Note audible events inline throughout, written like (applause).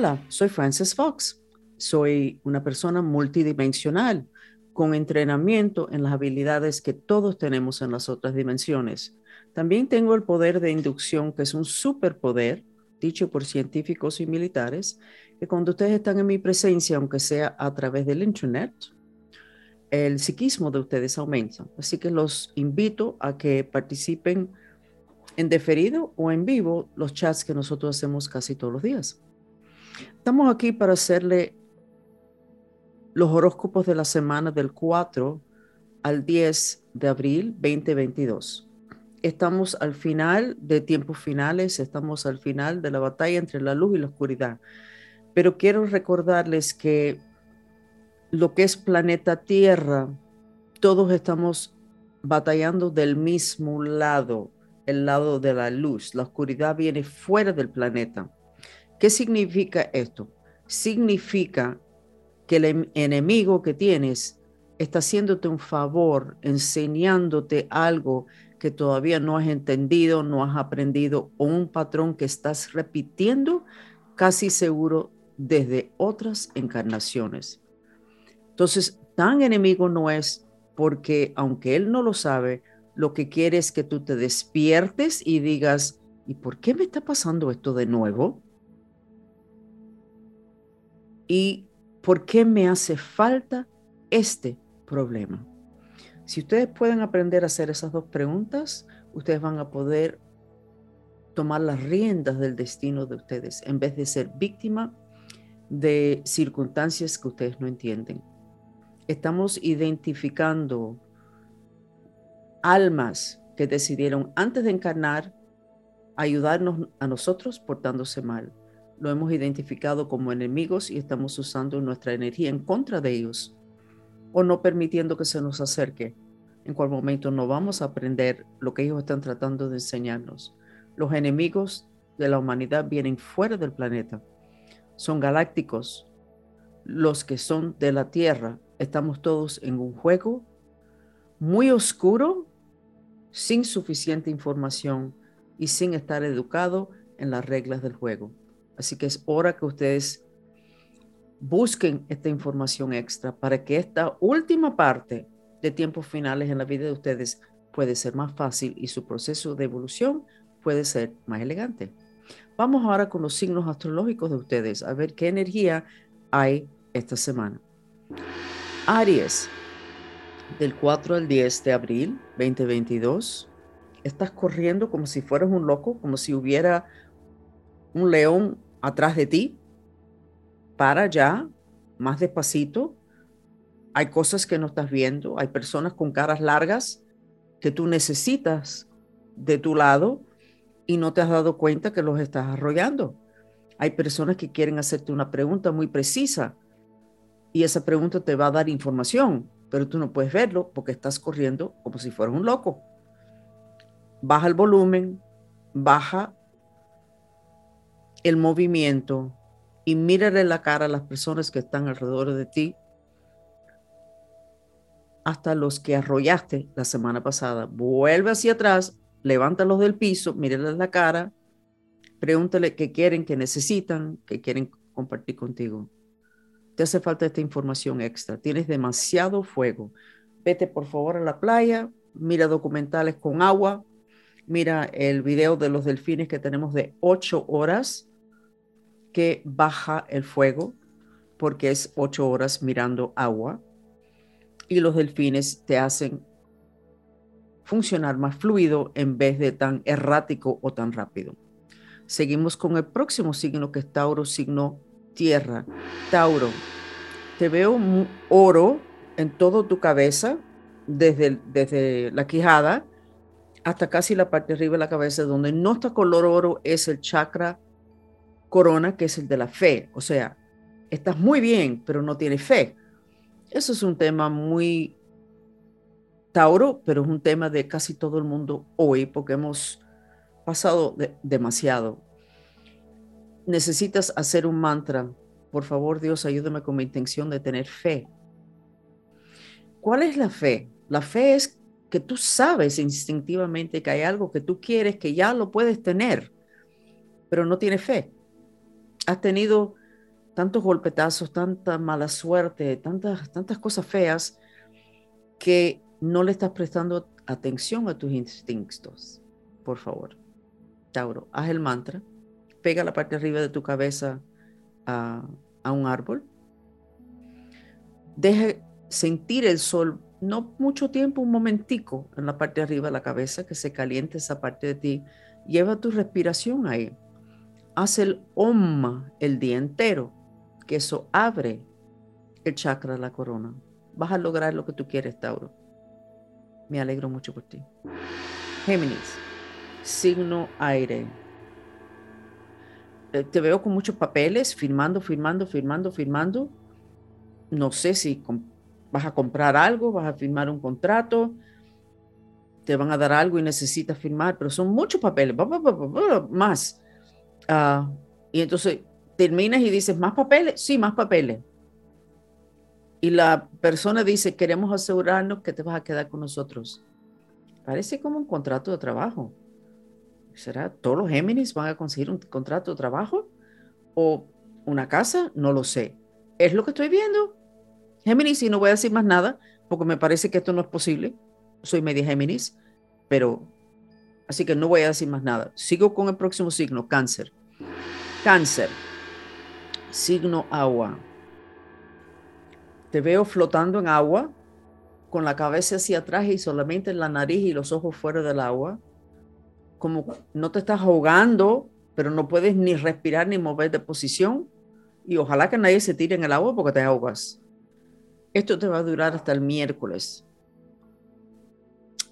Hola, soy Frances Fox. Soy una persona multidimensional con entrenamiento en las habilidades que todos tenemos en las otras dimensiones. También tengo el poder de inducción, que es un superpoder, dicho por científicos y militares, que cuando ustedes están en mi presencia, aunque sea a través del Internet, el psiquismo de ustedes aumenta. Así que los invito a que participen en deferido o en vivo los chats que nosotros hacemos casi todos los días. Estamos aquí para hacerle los horóscopos de la semana del 4 al 10 de abril 2022. Estamos al final de tiempos finales, estamos al final de la batalla entre la luz y la oscuridad. Pero quiero recordarles que lo que es planeta Tierra, todos estamos batallando del mismo lado, el lado de la luz. La oscuridad viene fuera del planeta. ¿Qué significa esto? Significa que el em, enemigo que tienes está haciéndote un favor, enseñándote algo que todavía no has entendido, no has aprendido, o un patrón que estás repitiendo casi seguro desde otras encarnaciones. Entonces, tan enemigo no es porque, aunque él no lo sabe, lo que quiere es que tú te despiertes y digas, ¿y por qué me está pasando esto de nuevo? ¿Y por qué me hace falta este problema? Si ustedes pueden aprender a hacer esas dos preguntas, ustedes van a poder tomar las riendas del destino de ustedes en vez de ser víctima de circunstancias que ustedes no entienden estamos identificando almas que decidieron antes de encarnar ayudarnos a nosotros portándose mal. Lo hemos identificado como enemigos y estamos usando nuestra energía en contra de ellos o no permitiendo que se nos acerque. En cual momento no vamos a aprender lo que ellos están tratando de enseñarnos. Los enemigos de la humanidad vienen fuera del planeta. Son galácticos. Los que son de la Tierra estamos todos en un juego muy oscuro, sin suficiente información y sin estar educado en las reglas del juego. Así que es hora que ustedes busquen esta información extra para que esta última parte de tiempos finales en la vida de ustedes puede ser más fácil y su proceso de evolución puede ser más elegante. Vamos ahora con los signos astrológicos de ustedes, a ver qué energía hay esta semana. Aries, del 4 al 10 de abril 2022, estás corriendo como si fueras un loco, como si hubiera un león atrás de ti. Para allá, más despacito. Hay cosas que no estás viendo, hay personas con caras largas que tú necesitas de tu lado y no te has dado cuenta que los estás arrollando. Hay personas que quieren hacerte una pregunta muy precisa y esa pregunta te va a dar información, pero tú no puedes verlo porque estás corriendo como si fueras un loco. Baja el volumen, baja el movimiento y mírale la cara a las personas que están alrededor de ti, hasta los que arrollaste la semana pasada. Vuelve hacia atrás, levántalos del piso, mírale la cara, pregúntale qué quieren, qué necesitan, qué quieren compartir contigo te hace falta esta información extra, tienes demasiado fuego. Vete por favor a la playa, mira documentales con agua, mira el video de los delfines que tenemos de ocho horas que baja el fuego porque es ocho horas mirando agua y los delfines te hacen funcionar más fluido en vez de tan errático o tan rápido. Seguimos con el próximo signo que es Tauro, signo tierra. Tauro, te veo oro en toda tu cabeza, desde, desde la quijada hasta casi la parte arriba de la cabeza, donde no está color oro es el chakra corona, que es el de la fe. O sea, estás muy bien, pero no tienes fe. Eso es un tema muy Tauro, pero es un tema de casi todo el mundo hoy, porque hemos pasado demasiado necesitas hacer un mantra. Por favor, Dios, ayúdame con mi intención de tener fe. ¿Cuál es la fe? La fe es que tú sabes instintivamente que hay algo que tú quieres, que ya lo puedes tener, pero no tienes fe. Has tenido tantos golpetazos, tanta mala suerte, tantas, tantas cosas feas que no le estás prestando atención a tus instintos. Por favor, Tauro, haz el mantra, pega la parte arriba de tu cabeza a, a un árbol, deja sentir el sol, no mucho tiempo, un momentico en la parte arriba de la cabeza, que se caliente esa parte de ti. Lleva tu respiración ahí. Haz el om el día entero, que eso abre el chakra de la corona. Vas a lograr lo que tú quieres, Tauro. Me alegro mucho por ti. Géminis, signo aire. Eh, te veo con muchos papeles, firmando, firmando, firmando, firmando. No sé si vas a comprar algo, vas a firmar un contrato, te van a dar algo y necesitas firmar, pero son muchos papeles, más. Ah, y entonces terminas y dices, ¿más papeles? Sí, más papeles. Y la persona dice, queremos asegurarnos que te vas a quedar con nosotros. Parece como un contrato de trabajo. ¿Será todos los Géminis van a conseguir un contrato de trabajo? ¿O una casa? No lo sé. Es lo que estoy viendo. Géminis, y no voy a decir más nada, porque me parece que esto no es posible. Soy media Géminis, pero así que no voy a decir más nada. Sigo con el próximo signo, cáncer. Cáncer, signo agua. Te veo flotando en agua, con la cabeza hacia atrás y solamente la nariz y los ojos fuera del agua. Como no te estás ahogando, pero no puedes ni respirar ni mover de posición. Y ojalá que nadie se tire en el agua porque te ahogas. Esto te va a durar hasta el miércoles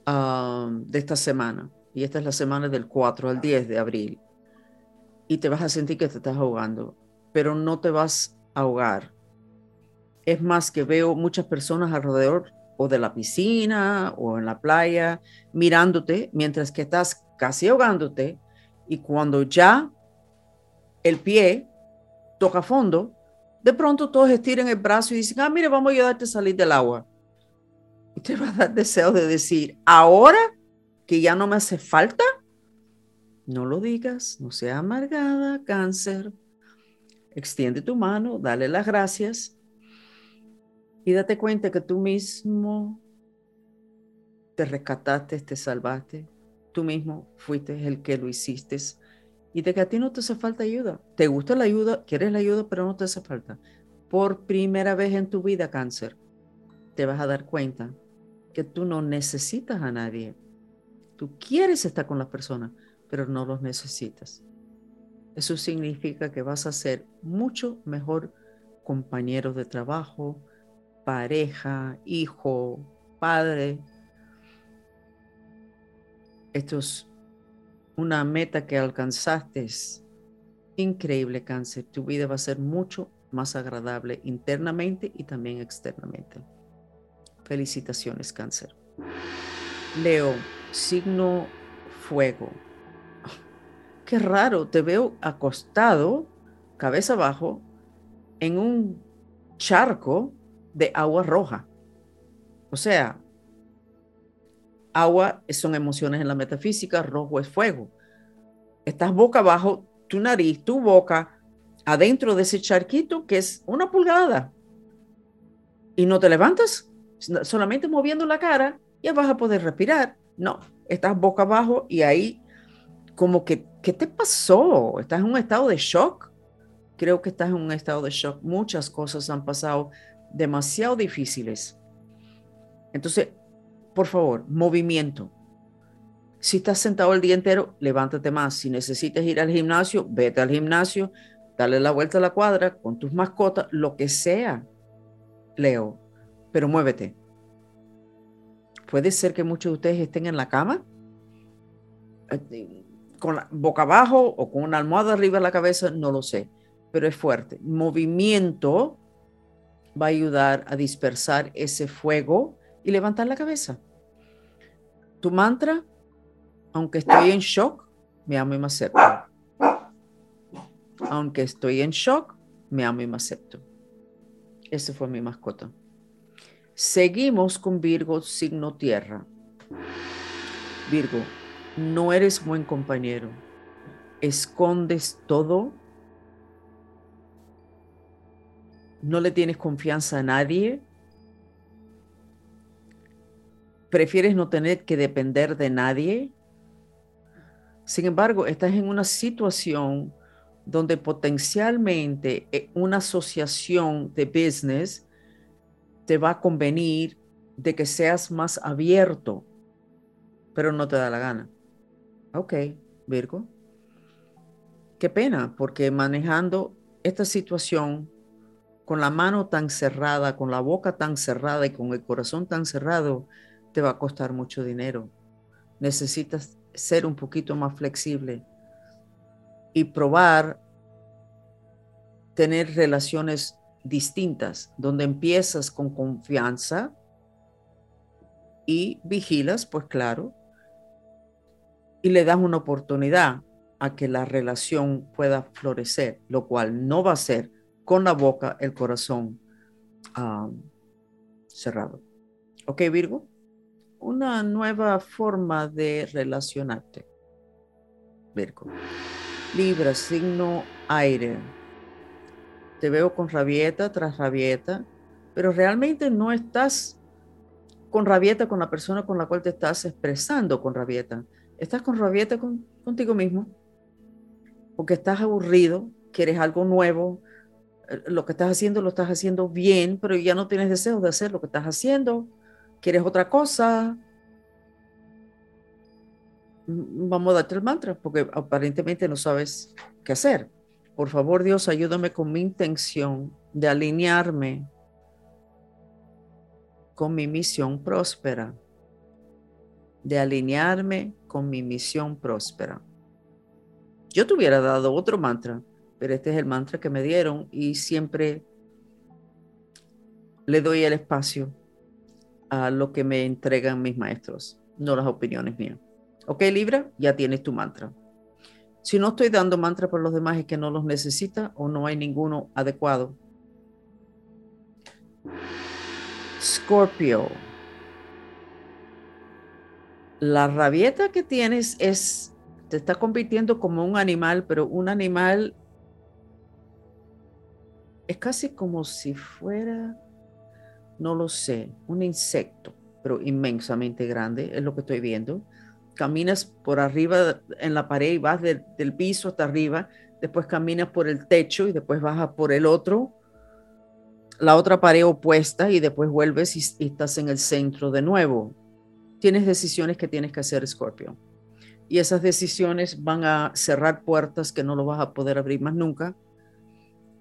um, de esta semana. Y esta es la semana del 4 al 10 de abril. Y te vas a sentir que te estás ahogando, pero no te vas a ahogar. Es más que veo muchas personas alrededor o de la piscina o en la playa mirándote mientras que estás casi ahogándote y cuando ya el pie toca fondo, de pronto todos estiran el brazo y dicen, ah, mire, vamos a ayudarte a salir del agua. Y te va a dar deseo de decir, ahora que ya no me hace falta, no lo digas, no sea amargada, cáncer. Extiende tu mano, dale las gracias y date cuenta que tú mismo te rescataste, te salvaste, tú mismo fuiste el que lo hiciste y de que a ti no te hace falta ayuda. Te gusta la ayuda, quieres la ayuda, pero no te hace falta. Por primera vez en tu vida, cáncer, te vas a dar cuenta que tú no necesitas a nadie. Tú quieres estar con las personas, pero no los necesitas. Eso significa que vas a ser mucho mejor compañero de trabajo, pareja, hijo, padre. Esto es una meta que alcanzaste. Increíble cáncer. Tu vida va a ser mucho más agradable internamente y también externamente. Felicitaciones, cáncer. Leo, signo fuego. Qué raro, te veo acostado, cabeza abajo, en un charco de agua roja. O sea, Agua son emociones en la metafísica, rojo es fuego. Estás boca abajo, tu nariz, tu boca, adentro de ese charquito que es una pulgada. Y no te levantas, solamente moviendo la cara, ya vas a poder respirar. No, estás boca abajo y ahí como que, ¿qué te pasó? ¿Estás en un estado de shock? Creo que estás en un estado de shock. Muchas cosas han pasado demasiado difíciles. Entonces, por favor, movimiento. Si estás sentado el día entero, levántate más. Si necesitas ir al gimnasio, vete al gimnasio, dale la vuelta a la cuadra con tus mascotas, lo que sea, Leo, pero muévete. Puede ser que muchos de ustedes estén en la cama, con la boca abajo o con una almohada arriba de la cabeza, no lo sé, pero es fuerte. Movimiento va a ayudar a dispersar ese fuego y levantar la cabeza. Tu mantra, aunque estoy en shock, me amo y me acepto. Aunque estoy en shock, me amo y me acepto. Ese fue mi mascota. Seguimos con Virgo, signo tierra. Virgo, no eres buen compañero. Escondes todo no le tienes confianza a nadie, prefieres no tener que depender de nadie. Sin embargo, estás en una situación donde potencialmente eh, una asociación de business te va a convenir de que seas más abierto, pero no te da la gana. Ok, Virgo. Qué pena, porque manejando esta situación con la mano tan cerrada, con la boca tan cerrada y con el corazón tan cerrado, te va a costar mucho dinero. Necesitas ser un poquito más flexible y probar tener relaciones distintas, donde empiezas con confianza y vigilas, pues claro, y le das una oportunidad a que la relación pueda florecer, lo cual no va a ser con la boca, el corazón cerrado. ¿Ok, Virgo? Una nueva forma de relacionarte. Virgo. Libra, signo aire. Te veo con rabieta tras rabieta, pero realmente no estás con rabieta con la persona con la cual te estás expresando con rabieta. Estás con rabieta contigo mismo porque estás aburrido, quieres algo nuevo, eh, lo que estás haciendo lo estás haciendo bien, pero ya no tienes deseos de hacer lo que estás haciendo, quieres otra cosa. Mm, vamos a darte el mantra, porque aparentemente no sabes qué hacer. Por favor, Dios, ayúdame con mi intención de alinearme con mi misión próspera, de alinearme con mi misión próspera. Yo te hubiera dado otro mantra, pero este es el mantra que me dieron y siempre le doy el espacio a lo que me entregan mis maestros, no las opiniones mías. Ok, Libra, ya tienes tu mantra. Si no estoy dando mantra por los demás es que no los necesita o no hay ninguno adecuado. Scorpio. La rabieta que tienes es te está convirtiendo como un animal, pero un animal es casi como si fuera, no lo sé, un insecto, pero inmensamente grande, es lo que estoy viendo. Caminas por arriba en la pared y vas del piso hasta arriba, después caminas por el techo y después bajas por el otro, la otra pared opuesta y después vuelves y, y estás en el centro de nuevo. Tienes decisiones que tienes que hacer, Scorpio y esas decisiones van a cerrar puertas que no lo vas a poder abrir más nunca.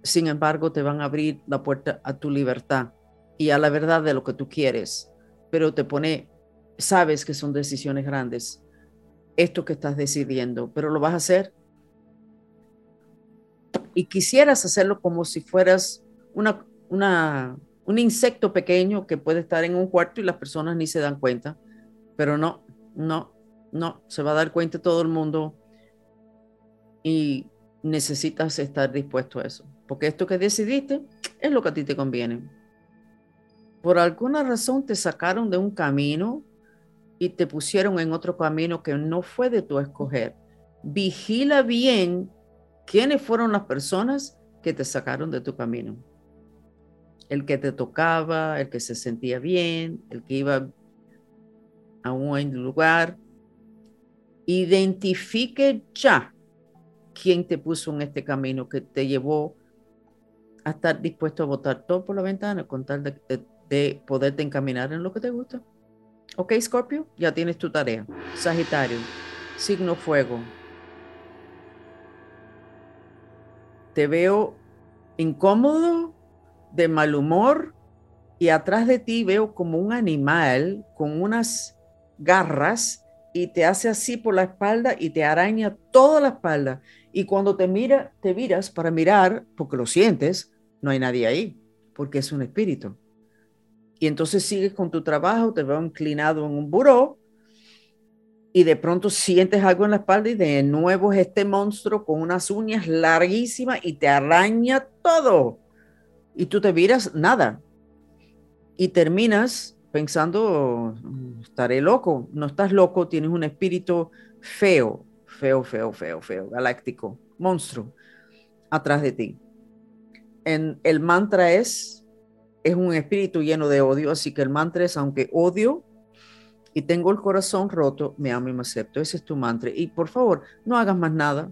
Sin embargo, te van a abrir la puerta a tu libertad y a la verdad de lo que tú quieres, pero te pone, sabes que son decisiones grandes, esto que estás decidiendo, pero lo vas a hacer. Y quisieras hacerlo como si fueras una, una, un insecto pequeño que puede estar en un cuarto y las personas ni se dan cuenta, pero no, no, no, se va a dar cuenta todo el mundo y necesitas estar dispuesto a eso, porque esto que decidiste es lo que a ti te conviene. Por alguna razón te sacaron de un camino y te pusieron en otro camino que no fue de tu escoger. Vigila bien quiénes fueron las personas que te sacaron de tu camino. El que te tocaba, el que se sentía bien, el que iba a un lugar, Identifique ya quién te puso en este camino que te llevó a estar dispuesto a botar todo por la ventana con tal de, poderte encaminar en lo que te gusta. Ok, Scorpio, ya tienes tu tarea. Sagitario, signo fuego. Te veo incómodo, de mal humor, y atrás de ti veo como un animal con unas garras y te hace así por la espalda y te araña toda la espalda. Y cuando te mira, te miras para mirar, porque lo sientes, no hay nadie ahí, porque es un espíritu. Y entonces sigues con tu trabajo, te veo inclinado en un buró y de pronto sientes algo en la espalda y de nuevo es este monstruo con unas uñas larguísimas y te araña todo. Y tú te miras, nada. Y terminas pensando, estaré loco. No estás loco, tienes un espíritu feo, feo, feo, feo, feo, galáctico, monstruo, atrás de ti. en, el mantra es, es un espíritu lleno de odio, así que el mantra es, aunque odio y tengo el corazón roto, me amo y me acepto. Ese es tu mantra. Y por favor, no hagas más nada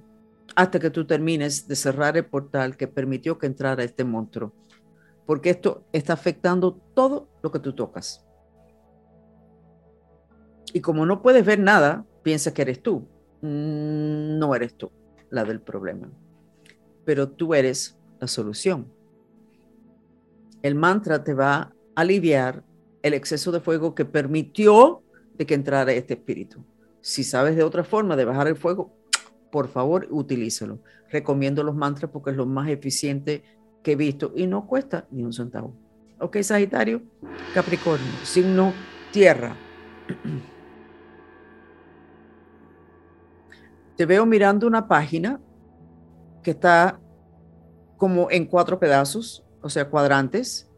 hasta que tú termines de cerrar el portal que permitió que entrara este monstruo. Porque esto está afectando todo lo que tú tocas. Y como no puedes ver nada, piensa que eres tú. Mm, no eres tú la del problema. Pero tú eres la solución. El mantra te va a aliviar el exceso de fuego que permitió de que entrara este espíritu. Si sabes de otra forma de bajar el fuego, por favor, utilícelo. Recomiendo los mantras porque es lo más eficiente que he visto y no cuesta ni un centavo. Ok, Sagitario, Capricornio, signo tierra. (clears throat) Te veo mirando una página que está como en cuatro pedazos, o sea, cuadrantes,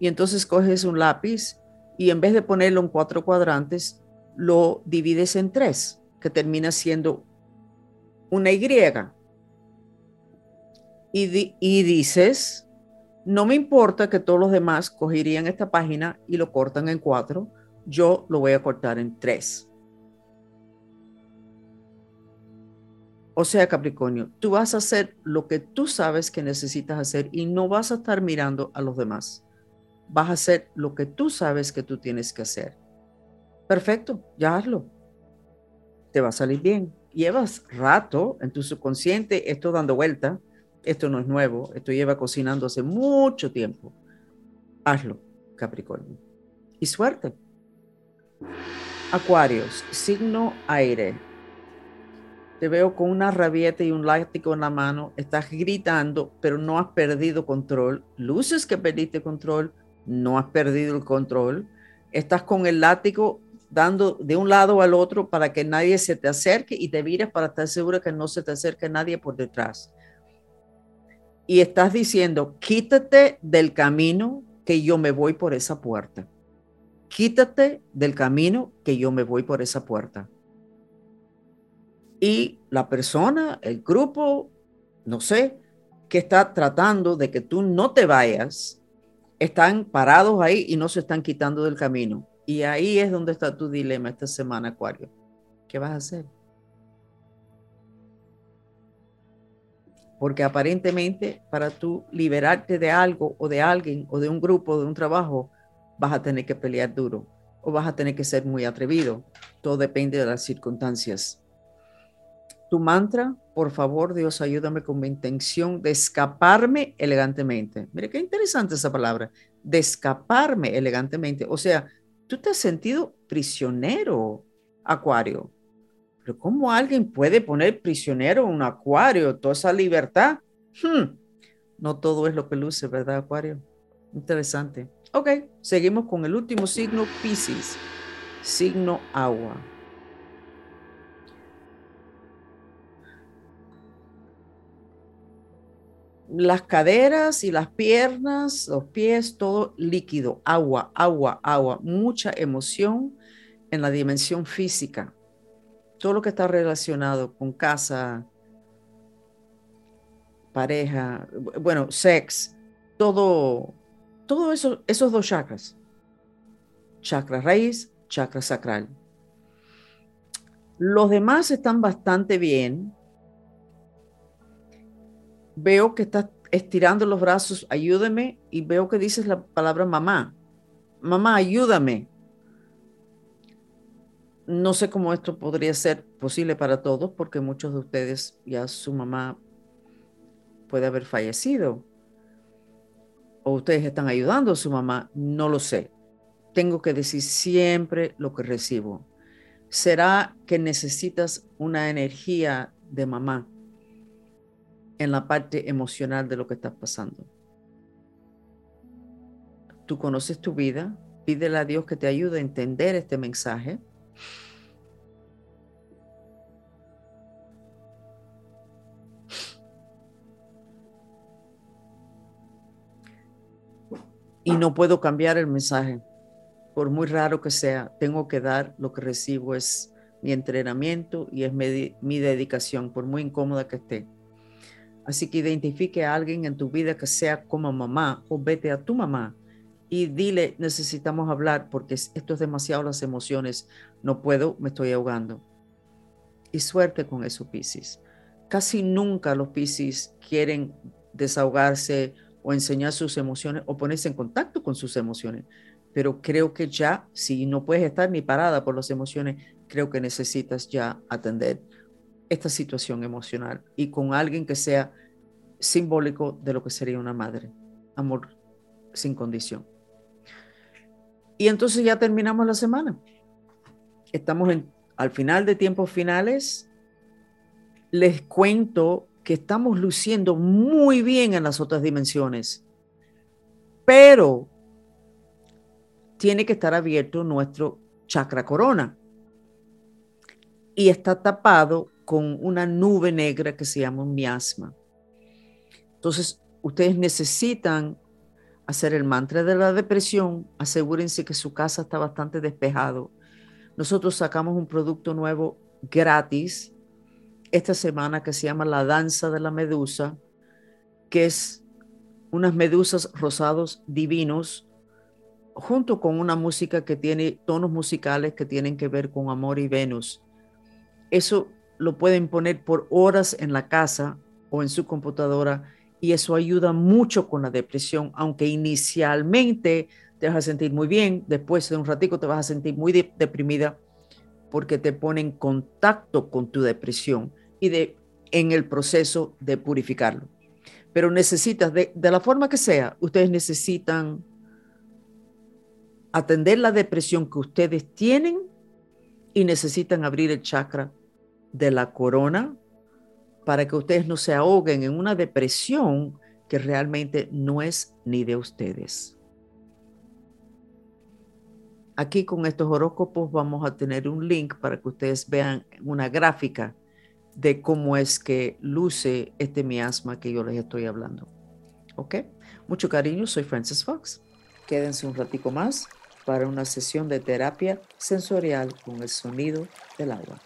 y entonces coges un lápiz y en vez de ponerlo en cuatro cuadrantes, lo divides en tres, que termina siendo una Y. Y, y dices, no me importa que todos los demás cogerían esta página y lo cortan en cuatro, yo lo voy a cortar en tres. O sea, Capricornio, tú vas a hacer lo que tú sabes que necesitas hacer y no vas a estar mirando a los demás. Vas a hacer lo que tú sabes que tú tienes que hacer. Perfecto, ya hazlo. Te va a salir bien. Llevas rato en tu subconsciente esto dando vuelta. Esto no es nuevo. Esto lleva cocinando hace mucho tiempo. Hazlo, Capricornio. Y suerte. Acuarios, signo aire te veo con una rabieta y un látigo en la mano, estás gritando, pero no has perdido control. Luces que perdiste control, no has perdido el control. Estás con el látigo dando de un lado al otro para que nadie se te acerque y te vires para estar segura que no se te acerque nadie por detrás. Y estás diciendo, quítate del camino que yo me voy por esa puerta. Quítate del camino que yo me voy por esa puerta y la persona, el grupo, no sé, que está tratando de que tú no te vayas, están parados ahí y no se están quitando del camino. Y ahí es donde está tu dilema esta semana, Acuario. ¿Qué vas a hacer? Porque aparentemente para tú liberarte de algo o de alguien o de un grupo, o de un trabajo, vas a tener que pelear duro o vas a tener que ser muy atrevido. Todo depende de las circunstancias tu mantra, por favor, Dios, ayúdame con mi intención de escaparme elegantemente. Mire qué interesante esa palabra, de escaparme elegantemente. O sea, tú te has sentido prisionero, Acuario. Pero ¿cómo alguien puede poner prisionero un Acuario? Toda esa libertad. Hmm. No todo es lo que luce, ¿verdad, Acuario? Interesante. Ok, seguimos con el último signo, Pisces, signo agua. Las caderas y las piernas, los pies, todo líquido, agua, agua, agua, mucha emoción en la dimensión física. Todo lo que está relacionado con casa, pareja, bueno, sex, todo, todo eso, esos dos chakras. Chakra raíz, chakra sacral. Los demás están bastante bien, veo que estás estirando los brazos, ayúdame, y veo que dices la palabra mamá. Mamá, ayúdame. No sé cómo esto podría ser posible para todos, porque muchos de ustedes ya su mamá puede haber fallecido. O ustedes están ayudando a su mamá, no lo sé. Tengo que decir siempre lo que recibo. ¿Será que necesitas una energía de mamá? En la parte emocional de lo que estás pasando. Tú conoces tu vida, pídele a Dios que te ayude a entender este mensaje. Y no puedo cambiar el mensaje, por muy raro que sea, tengo que dar lo que recibo, es mi entrenamiento y es mi, mi dedicación, por muy incómoda que esté. Así que identifique a alguien en tu vida que sea como mamá o vete a tu mamá y dile, necesitamos hablar porque esto es demasiado las emociones, no puedo, me estoy ahogando. Y suerte con eso, Piscis. Casi nunca los Piscis quieren desahogarse o enseñar sus emociones o ponerse en contacto con sus emociones. Pero creo que ya, si no puedes estar ni parada por las emociones, creo que necesitas ya atender esta situación emocional y con alguien que sea simbólico de lo que sería una madre. Amor sin condición. Y entonces ya terminamos la semana. Estamos en, al final de tiempos finales. Les cuento que estamos luciendo muy bien en las otras dimensiones, pero tiene que estar abierto nuestro chakra corona y está tapado con una nube negra que se llama un miasma. Entonces, ustedes necesitan hacer el mantra de la depresión, asegúrense que su casa está bastante despejado. Nosotros sacamos un producto nuevo gratis esta semana que se llama La Danza de la Medusa, que es unas medusas rosados divinos, junto con una música que tiene tonos musicales que tienen que ver con amor y Venus. Eso lo pueden poner por horas en la casa o en su computadora y eso ayuda mucho con la depresión, aunque inicialmente te vas a sentir muy bien, después de un ratico te vas a sentir muy deprimida porque te pone en contacto con tu depresión y de, en el proceso de purificarlo. Pero necesitas, de, de la forma que sea, ustedes necesitan atender la depresión que ustedes tienen y necesitan abrir el chakra de la corona para que ustedes no se ahoguen en una depresión que realmente no es ni de ustedes. Aquí con estos horóscopos vamos a tener un link para que ustedes vean una gráfica de cómo es que luce este miasma que yo les estoy hablando. ¿Ok? Mucho cariño, soy Francis Fox. Quédense un ratico más para una sesión de terapia sensorial con el sonido del agua.